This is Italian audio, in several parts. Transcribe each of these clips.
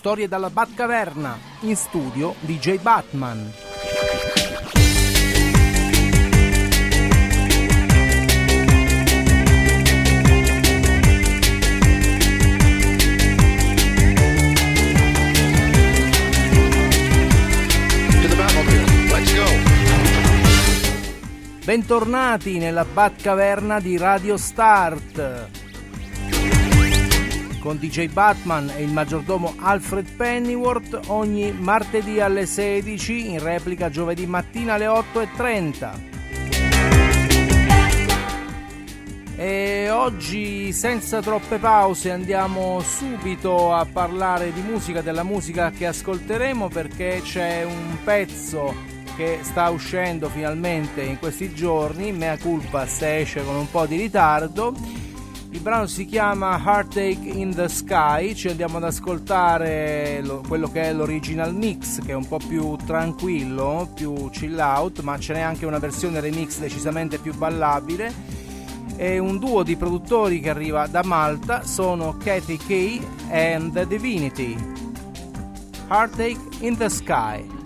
Storie dalla Batcaverna, in studio DJ Batman. Bentornati nella Batcaverna di Radio Start con DJ Batman e il maggiordomo Alfred Pennyworth ogni martedì alle 16, in replica giovedì mattina alle 8.30. E oggi senza troppe pause andiamo subito a parlare di musica, della musica che ascolteremo perché c'è un pezzo che sta uscendo finalmente in questi giorni, mea culpa se esce con un po' di ritardo il brano si chiama Heartache in the Sky, ci andiamo ad ascoltare lo, quello che è l'original mix, che è un po' più tranquillo, più chill out, ma ce n'è anche una versione remix decisamente più ballabile. È un duo di produttori che arriva da Malta, sono Kathy Kay and The Divinity. Heartache in the Sky.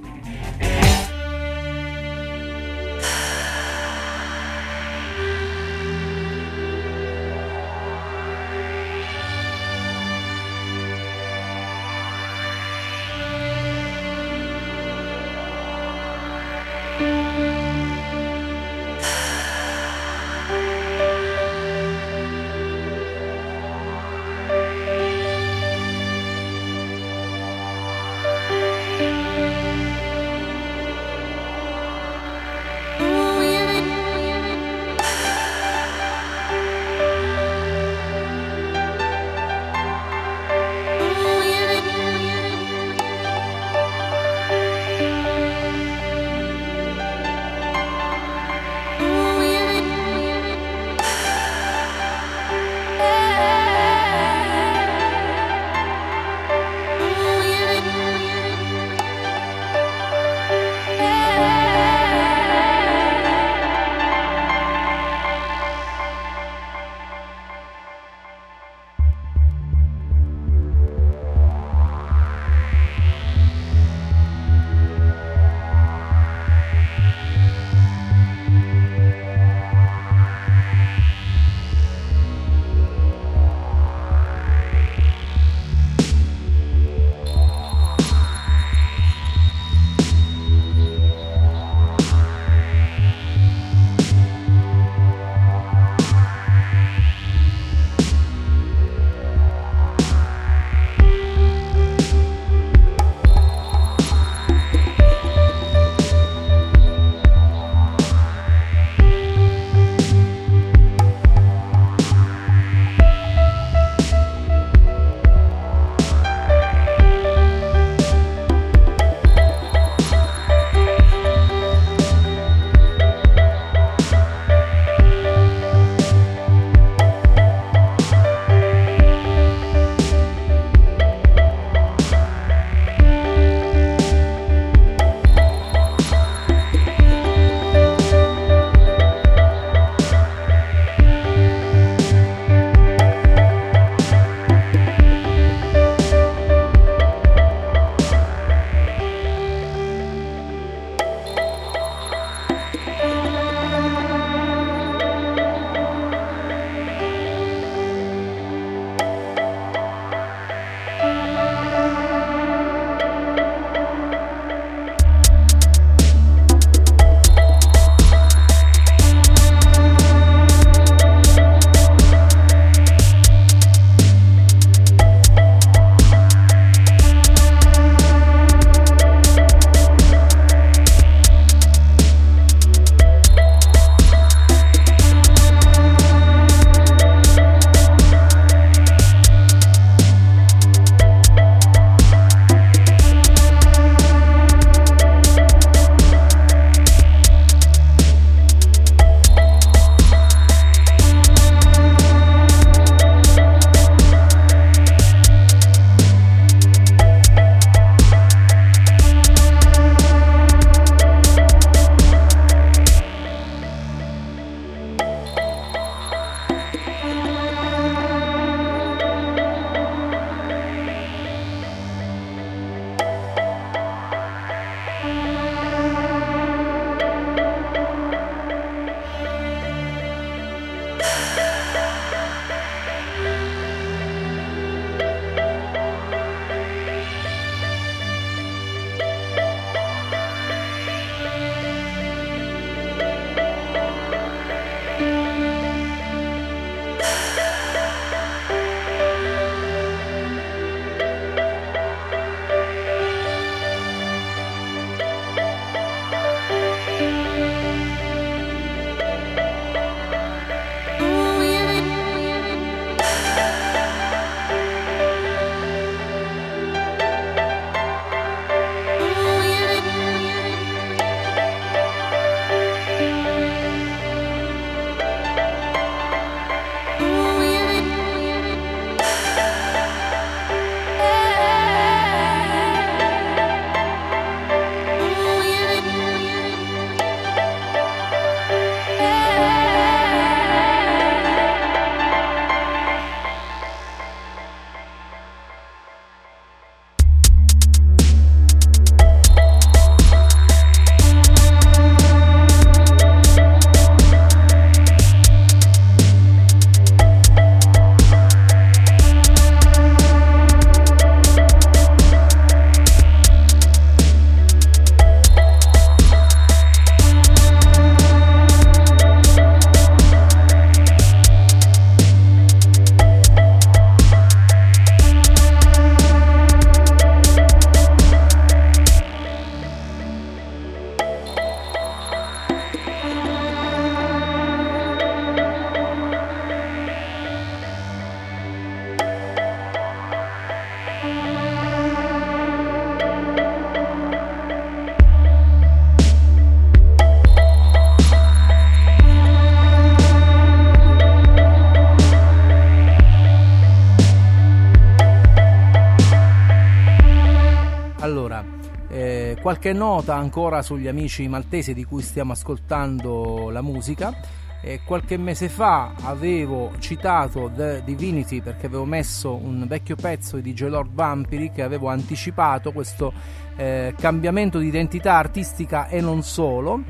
Qualche nota ancora sugli amici maltesi di cui stiamo ascoltando la musica. E qualche mese fa avevo citato The Divinity perché avevo messo un vecchio pezzo di DJ Lord Vampiri che avevo anticipato questo eh, cambiamento di identità artistica e non solo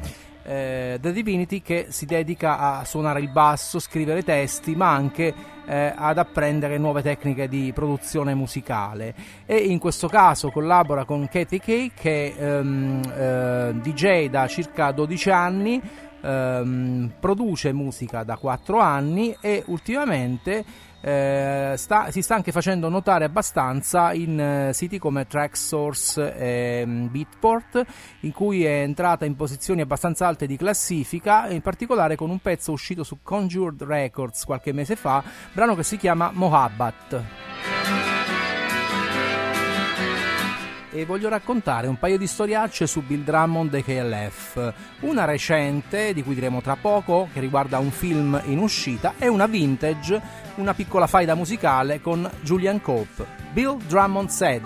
eh, The Divinity che si dedica a suonare il basso, scrivere testi, ma anche eh, ad apprendere nuove tecniche di produzione musicale. E in questo caso collabora con Katie Kay, che è ehm, eh, DJ da circa 12 anni. Ehm, produce musica da 4 anni e ultimamente eh, sta, si sta anche facendo notare abbastanza in eh, siti come Tracksource e mm, Beatport, in cui è entrata in posizioni abbastanza alte di classifica, in particolare con un pezzo uscito su Conjured Records qualche mese fa, brano che si chiama Mohabbat e voglio raccontare un paio di storiacce su Bill Drummond e KLF. Una recente, di cui diremo tra poco, che riguarda un film in uscita, e una vintage, una piccola faida musicale con Julian Cope. Bill Drummond said.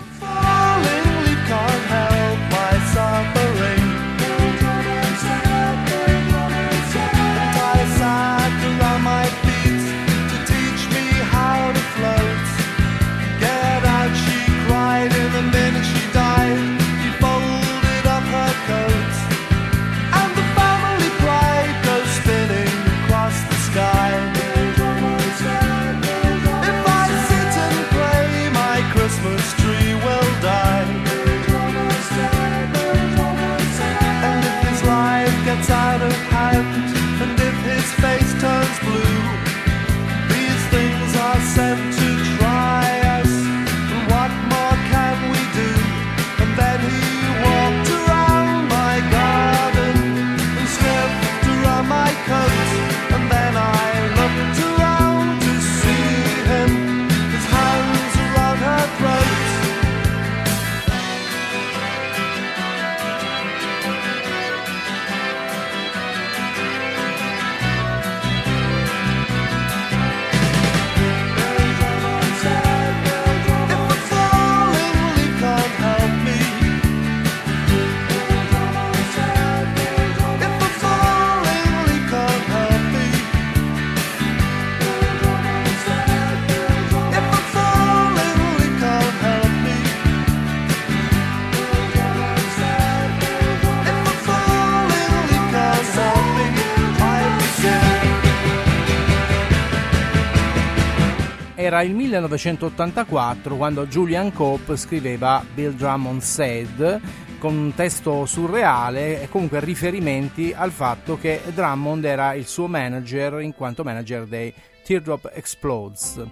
Era il 1984 quando Julian Cope scriveva Bill Drummond Said con un testo surreale e comunque riferimenti al fatto che Drummond era il suo manager in quanto manager dei Teardrop Explodes.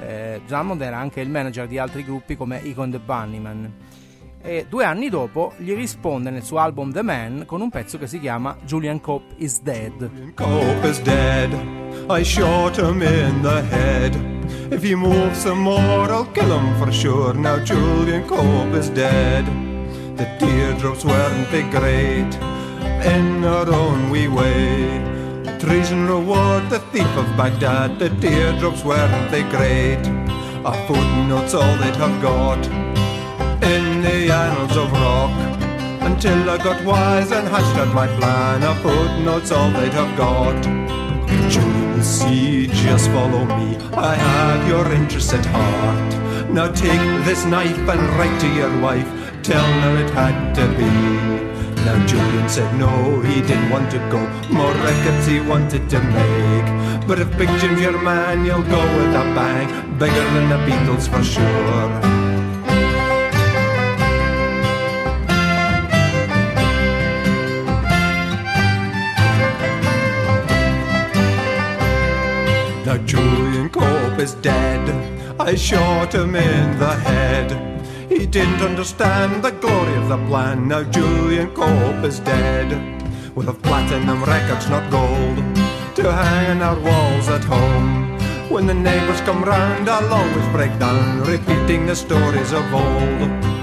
Eh, Drummond era anche il manager di altri gruppi come Icon the Bunnyman. E due anni dopo gli risponde nel suo album The Man con un pezzo che si chiama Julian Cope is Dead. Cope is dead. I shot him in the head. If he moves some more, I'll kill him for sure. Now Julian Cope is dead. The teardrops weren't they great in our own wee way. Treason reward the thief of Baghdad. The teardrops weren't they great. A footnote's all they'd have got in the annals of rock. Until I got wise and hatched out my plan, a footnote's all they'd have got. Julian see, just follow me. I have your interests at heart. Now take this knife and write to your wife. Tell her it had to be. Now Julian said no, he didn't want to go. More records he wanted to make. But if Big Jim's your man, you'll go with a bang. Bigger than the Beatles for sure. Julian Cope is dead. I shot him in the head. He didn't understand the glory of the plan. Now Julian Cope is dead. We'll have platinum records, not gold, to hang on our walls at home. When the neighbors come round, I'll always break down, repeating the stories of old.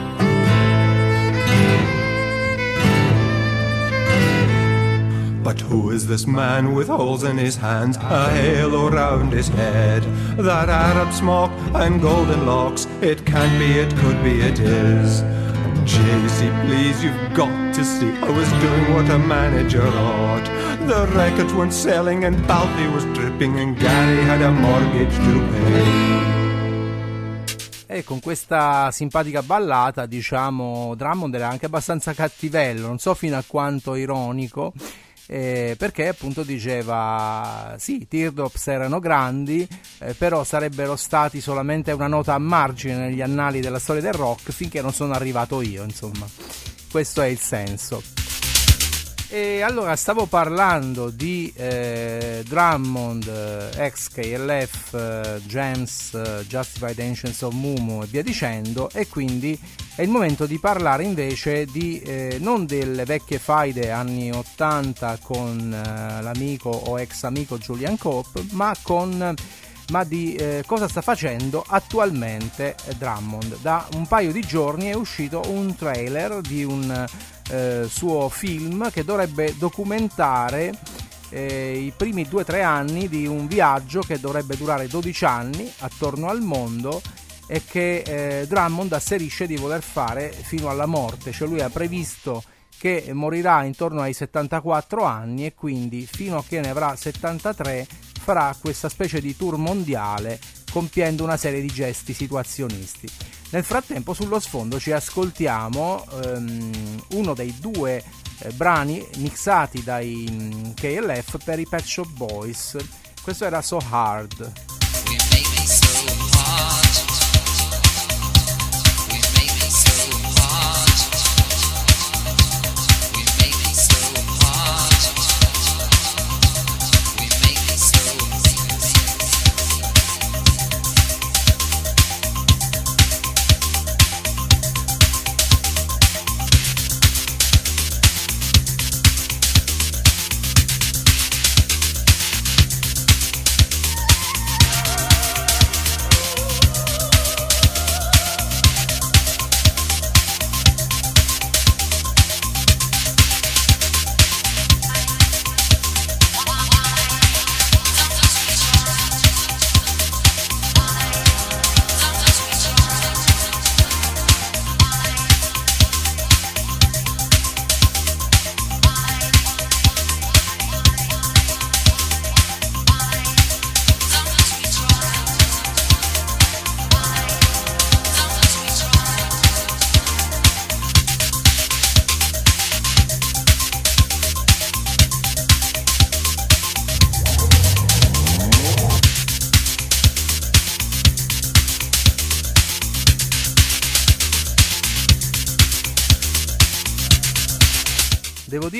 But who is this man with holes in his hands, a halo round his head? That Arab smock and golden locks, it can't be, it could be, it is. Jay-Z, please, you've got to see I was doing what a manager ought. The records weren't selling and Balti was dripping and Gary had a mortgage to pay. E con questa simpatica ballata, diciamo, Drummond era anche abbastanza cattivello, non so fino a quanto ironico, eh, perché appunto diceva sì, Teardrops erano grandi, eh, però sarebbero stati solamente una nota a margine negli annali della storia del rock finché non sono arrivato io, insomma. Questo è il senso. E allora stavo parlando di eh, Drummond, eh, ex KLF, eh, James, eh, Justified Ancients of Mumu e via dicendo e quindi è il momento di parlare invece di eh, non delle vecchie faide anni 80 con l'amico o ex amico Julian Cope ma con ma di eh, cosa sta facendo attualmente Drummond. Da un paio di giorni è uscito un trailer di un eh, suo film che dovrebbe documentare eh, i primi 2-3 anni di un viaggio che dovrebbe durare 12 anni attorno al mondo e che eh, Drummond asserisce di voler fare fino alla morte, cioè lui ha previsto che morirà intorno ai 74 anni e quindi fino a che ne avrà 73 farà questa specie di tour mondiale compiendo una serie di gesti situazionisti. Nel frattempo sullo sfondo ci ascoltiamo um, uno dei due eh, brani mixati dai um, KLF per i Pet Shop Boys. Questo era So Hard. Devo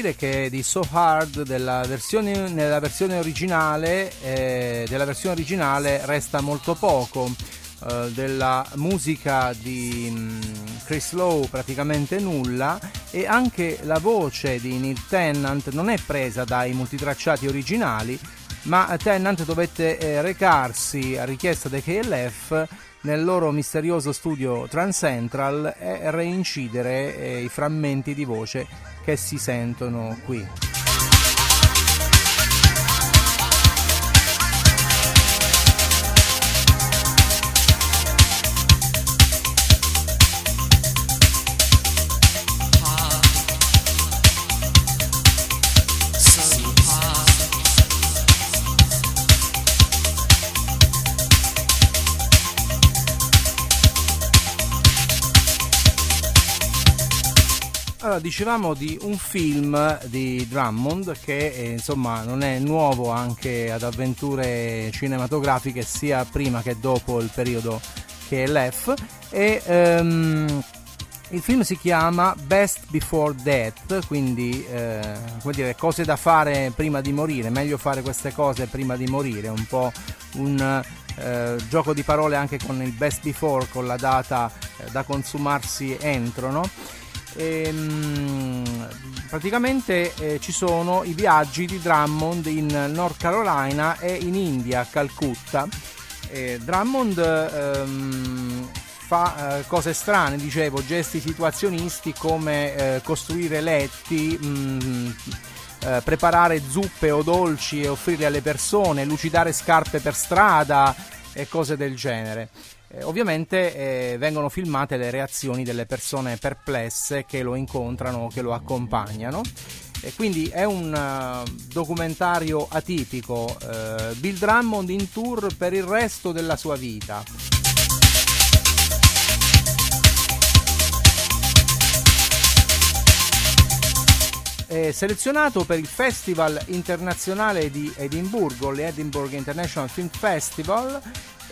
dire che di So Hard della versione, nella versione originale, eh, della versione originale resta molto poco. Eh, della musica di mm, Chris Lowe praticamente nulla e anche la voce di Neil Tennant non è presa dai multitracciati originali ma Tennant dovette eh, recarsi a richiesta dei KLF nel loro misterioso studio Trans Central e reincidere eh, i frammenti di voce che si sentono qui. Allora, dicevamo di un film di Drummond che eh, insomma non è nuovo anche ad avventure cinematografiche sia prima che dopo il periodo KLF e um, il film si chiama Best Before Death, quindi eh, come dire, cose da fare prima di morire, meglio fare queste cose prima di morire, un po' un eh, gioco di parole anche con il Best Before, con la data eh, da consumarsi entro, no? Ehm, praticamente eh, ci sono i viaggi di Drummond in North Carolina e in India, Calcutta. E Drummond ehm, fa eh, cose strane, dicevo, gesti situazionisti come eh, costruire letti, mh, mm, eh, preparare zuppe o dolci e offrirli alle persone, lucidare scarpe per strada e cose del genere. Eh, ovviamente eh, vengono filmate le reazioni delle persone perplesse che lo incontrano, che lo accompagnano. E quindi è un uh, documentario atipico, uh, Bill Drummond in tour per il resto della sua vita. È selezionato per il Festival internazionale di Edimburgo, l'Edinburgh International Film Festival.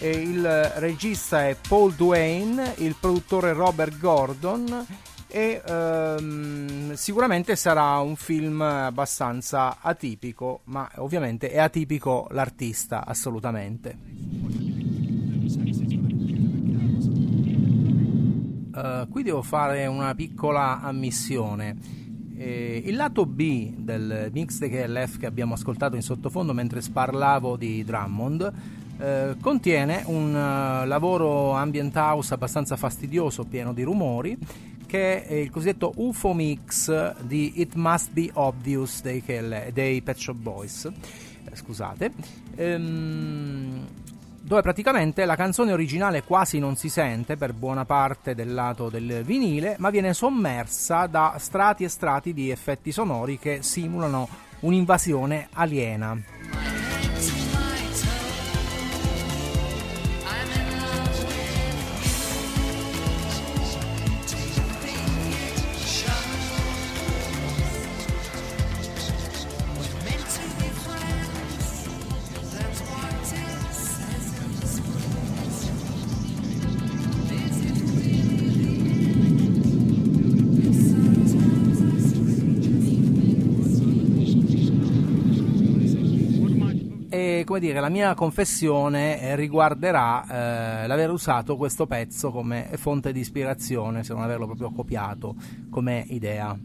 Il regista è Paul Duane, il produttore Robert Gordon e ehm, sicuramente sarà un film abbastanza atipico, ma ovviamente è atipico l'artista assolutamente. Uh, qui devo fare una piccola ammissione. Eh, il lato B del mix di KLF che abbiamo ascoltato in sottofondo mentre parlavo di Drummond eh, contiene un uh, lavoro ambient house abbastanza fastidioso, pieno di rumori, che è il cosiddetto UFO mix di It Must Be Obvious dei, dei Pet Shop Boys. Eh, scusate. Ehm, dove praticamente la canzone originale quasi non si sente per buona parte del lato del vinile, ma viene sommersa da strati e strati di effetti sonori che simulano un'invasione aliena. Come dire, la mia confessione eh, riguarderà eh, l'aver usato questo pezzo come fonte di ispirazione, se non averlo proprio copiato come idea.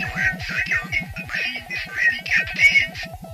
It must be obvious.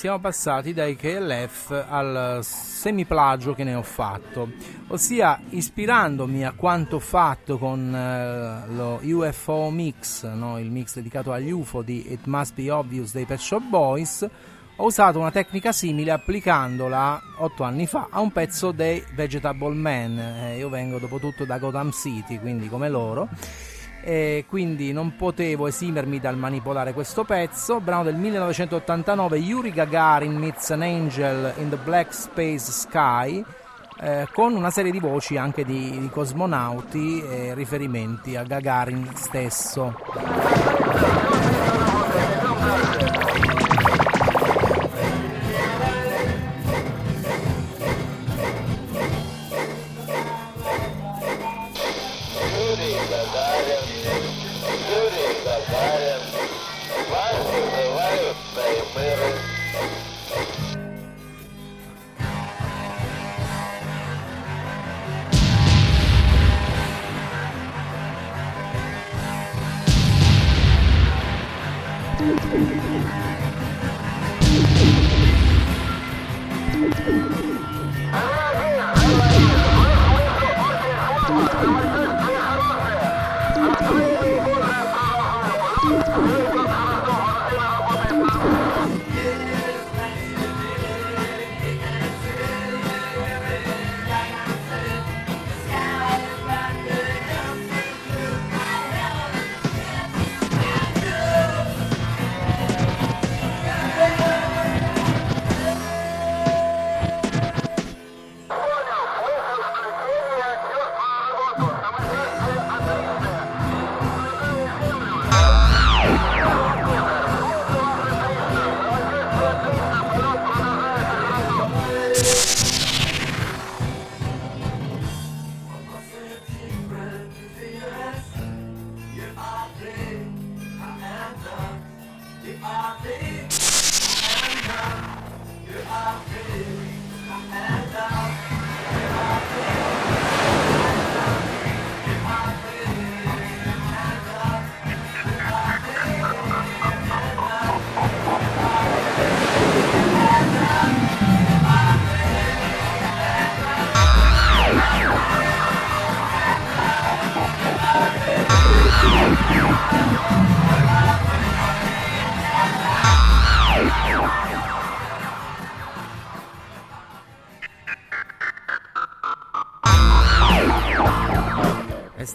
Siamo passati dai KLF al semiplagio che ne ho fatto, ossia ispirandomi a quanto fatto con eh, lo UFO Mix, no? il mix dedicato agli UFO di It Must Be Obvious dei Pet Shop Boys, ho usato una tecnica simile applicandola otto anni fa a un pezzo dei Vegetable Man. Eh, io vengo dopo tutto da Gotham City, quindi come loro. E quindi non potevo esimermi dal manipolare questo pezzo. Brano del 1989, Yuri Gagarin meets an angel in the black space sky. Eh, con una serie di voci anche di, di cosmonauti e riferimenti a Gagarin stesso.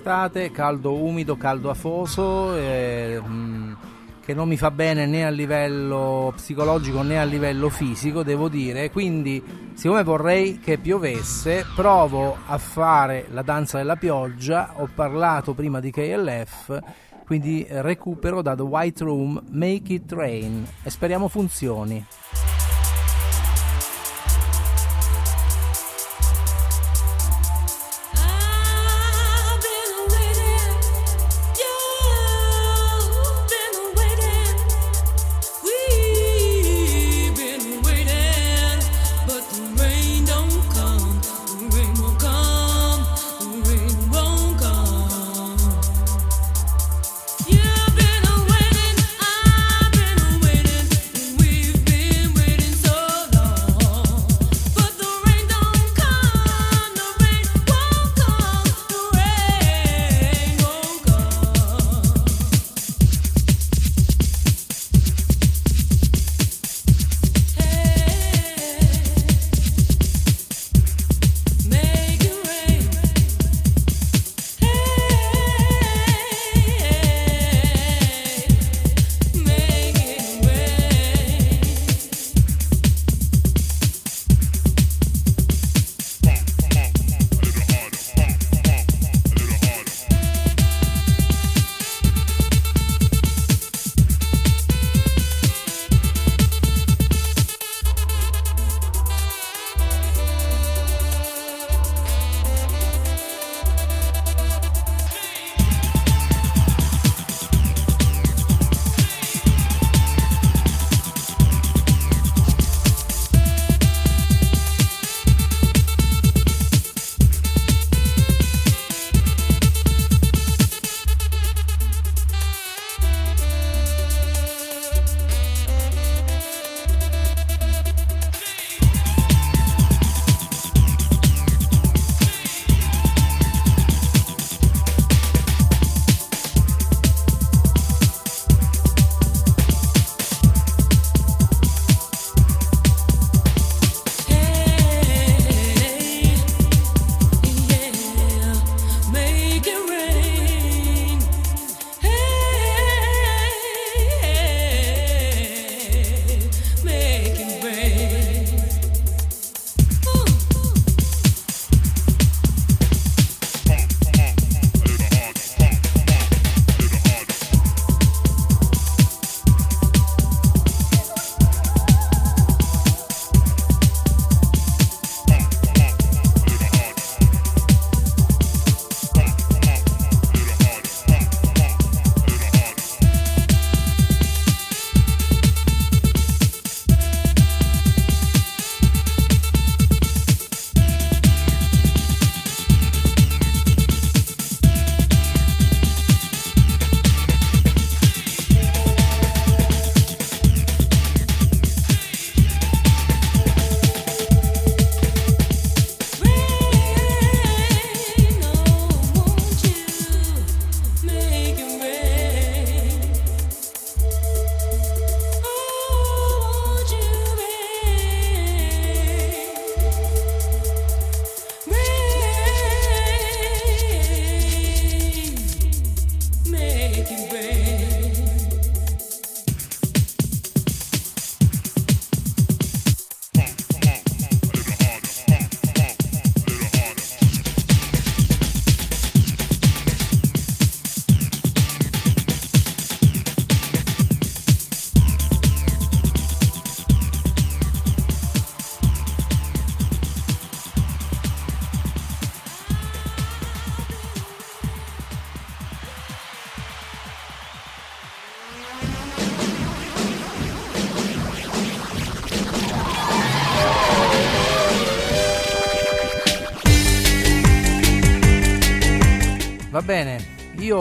Estate, caldo umido, caldo afoso, eh, che non mi fa bene né a livello psicologico né a livello fisico, devo dire. Quindi, siccome vorrei che piovesse, provo a fare la danza della pioggia. Ho parlato prima di KLF, quindi recupero da The White Room Make It Rain e speriamo funzioni.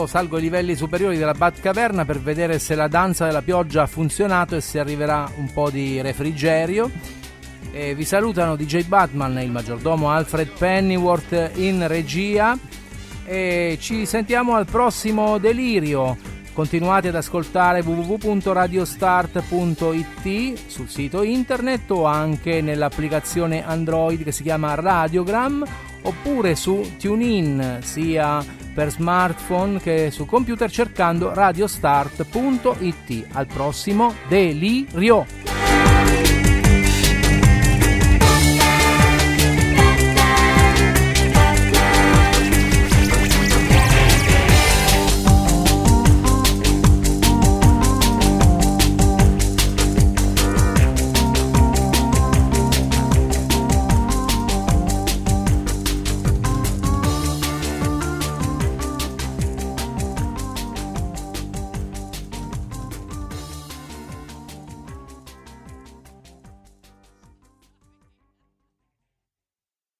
Salgo ai livelli superiori della Batcaverna per vedere se la danza della pioggia ha funzionato e se arriverà un po' di refrigerio. E vi salutano DJ Batman e il maggiordomo Alfred Pennyworth in regia e ci sentiamo al prossimo delirio. Continuate ad ascoltare www.radiostart.it sul sito internet o anche nell'applicazione Android che si chiama Radiogram oppure su TuneIn sia per smartphone che su computer cercando radiostart.it. Al prossimo delirio!